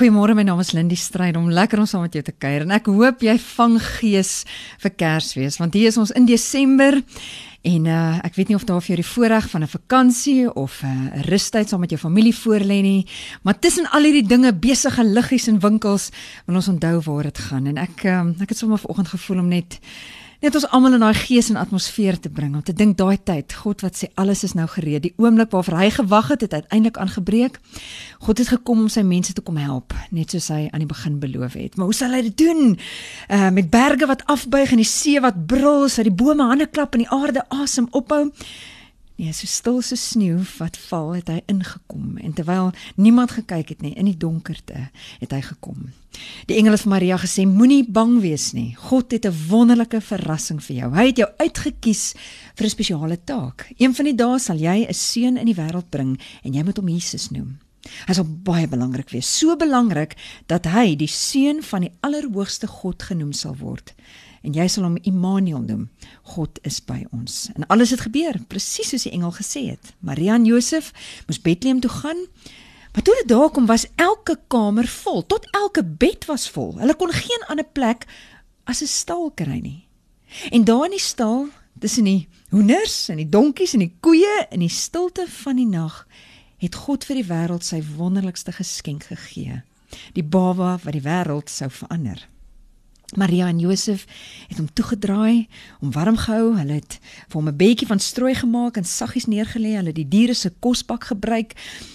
Goeiemôre, my naam is Lindie Stryd. Om lekker om saam met jou te kuier en ek hoop jy vang gees vir Kersfees want hier is ons in Desember en uh, ek weet nie of daar vir jou die voorreg van 'n vakansie of 'n uh, rustyd saam met jou familie voorlê nie, maar tussen al hierdie dinge besige liggies en winkels, wil ons onthou waar dit gaan en ek um, ek het sommer vanoggend gevoel om net net ons almal in daai gees en atmosfeer te bring om te dink daai tyd God wat sê alles is nou gereed. Die oomblik waarvoor hy gewag het het uiteindelik aangebreek. God het gekom om sy mense te kom help net soos hy aan die begin beloof het. Maar hoe sal hy dit doen? Uh, met berge wat afbuig en die see wat brul sodat die bome hande klap en die aarde asem ophou Nee, so stil so sneeu wat val, het hy ingekom en terwyl niemand gekyk het nie in die donkerte, het hy gekom. Die engele van Maria gesê: Moenie bang wees nie. God het 'n wonderlike verrassing vir jou. Hy het jou uitget kies vir 'n spesiale taak. Een van die dae sal jy 'n seun in die wêreld bring en jy moet hom Jesus noem. Hy sal baie belangrik wees, so belangrik dat hy die seun van die Allerhoogste God genoem sal word en jy sal hom Immanuel noem. God is by ons. En alles het gebeur presies soos die engel gesê het. Maria en Josef moes Bethlehem toe gaan. Maar toe hulle daar kom, was elke kamer vol, tot elke bed was vol. Hulle kon geen ander plek as 'n stal kry nie. En daar in die stal, tussen die hoenders en die donkies en die koeie in die stilte van die nag, het God vir die wêreld sy wonderlikste geskenk gegee. Die baba wat die wêreld sou verander. Maria en Josef het hom toegedraai, hom warm gehou. Hulle het vir hom 'n bedjie van strooi gemaak en saggies neergelê. Hulle het die diere se kosbak gebruik.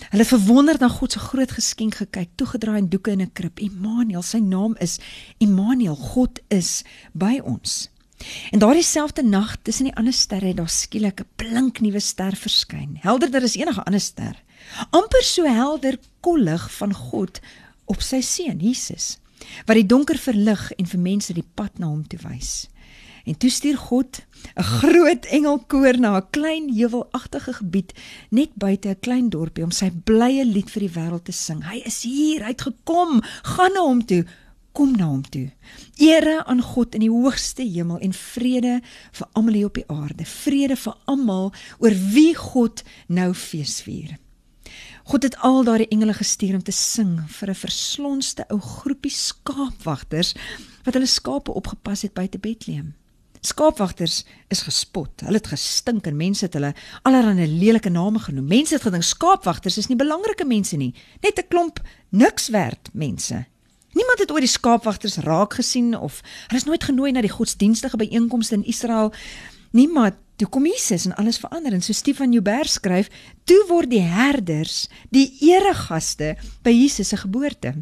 Hulle het verwonderd na God se groot geskenk gekyk, toegedraai in doeke in 'n krib. Immanuel, sy naam is Immanuel. God is by ons. En daardie selfde nag tussen die ander sterre het daar skielik 'n blink nuwe ster verskyn. Helderder as enige ander ster. amper so helder kollig van God op sy seun Jesus wat die donker verlig en vir mense die pad na hom toe wys. En toe stuur God 'n groot engelkoor na 'n klein heuwelagtige gebied net buite 'n klein dorpie om sy blye lied vir die wêreld te sing. Hy is hier, hy het gekom, gaan na hom toe, kom na hom toe. Ere aan God in die hoogste hemel en vrede vir almal hier op die aarde. Vrede vir almal oor wie God nou feesvier. God het al daardie engele gestuur om te sing vir 'n verslonste ou groepie skaapwagters wat hulle skape opgepas het buite Bethlehem. Skaapwagters is gespot. Hulle het gestink en mense het hulle allerlei lelike name genoem. Mense het gedink skaapwagters is nie belangrike mense nie, net 'n klomp niks werd mense. Niemand het ooit die skaapwagters raak gesien of hulle is nooit genooi na die godsdienstige byeenkomste in Israel. Niemand Toe kom Jesus en alles verander en so Stefan Joubert skryf, toe word die herders die eregaste by Jesus se geboorte.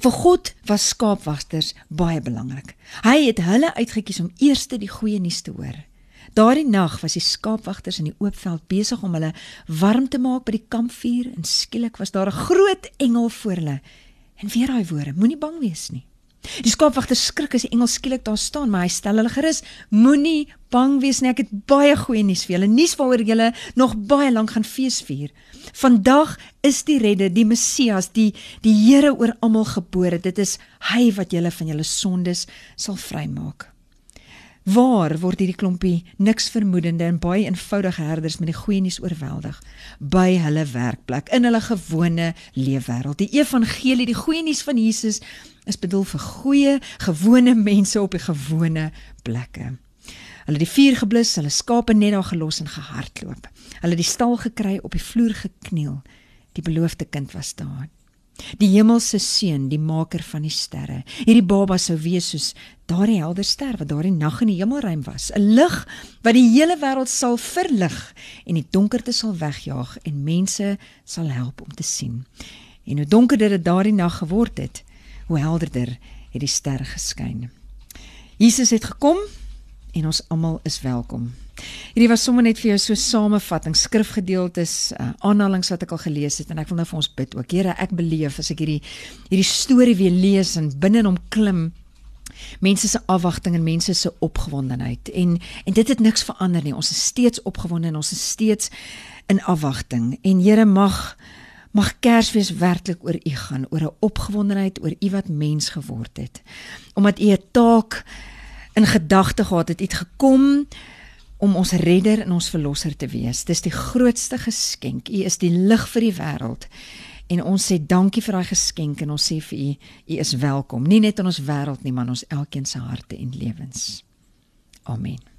Vir God was skaapwagters baie belangrik. Hy het hulle uitget kies om eers die goeie nuus te hoor. Daardie nag was die skaapwagters in die oop veld besig om hulle warm te maak by die kampvuur en skielik was daar 'n groot engel voor hulle. En weer daai woorde, moenie bang wees nie. Die skaapwagter skrik as die engel skielik daar staan, maar hy stel hulle gerus: Moenie bang wees nie, ek het baie goeie nuus vir julle. Nuus waaroor julle nog baie lank gaan feesvier. Vandag is die redder, die Messias, die die Here oor almal gebore. Dit is hy wat julle van julle sondes sal vrymaak. Waar word hierdie klompie niks vermoedende en baie eenvoudige herders met die goeie nuus oorweldig by hulle werkplek in hulle gewone leefwêreld. Die evangelie, die goeie nuus van Jesus is bedoel vir goeie, gewone mense op die gewone plekke. Hulle het die vuur geblus, hulle skape net daar gelos en gehardloop. Hulle het die stal gekry op die vloer gekniel. Die beloofde kind was daar. Die hemelse seun, die maker van die sterre. Hierdie baba sou wees soos daardie helder ster wat daardie nag in die hemelruim was, 'n lig wat die hele wêreld sal verlig en die donkerte sal wegjaag en mense sal help om te sien. En hoe donkerder dit daardie nag geword het, hoe helderder het die ster geskyn. Jesus het gekom en ons almal is welkom. Hierdie was sommer net vir jou so samevatting skrifgedeeltes, uh, aanhalinge wat ek al gelees het en ek wil nou vir ons bid ook. Here, ek beleef as ek hierdie hierdie storie weer lees en binne in hom klim mense se afwagting en mense se opgewondenheid en en dit het niks verander nie. Ons is steeds opgewonde en ons is steeds in afwagting. En Here mag mag Kersfees werklik oor U gaan, oor 'n opgewondenheid oor U wat mens geword het. Omdat U 'n taak in gedagte gehad het, het gekom om ons redder en ons verlosser te wees. Dis die grootste geskenk. U is die lig vir die wêreld. En ons sê dankie vir daai geskenk en ons sê vir u, u is welkom, nie net in ons wêreld nie, maar in ons elkeen se harte en lewens. Amen.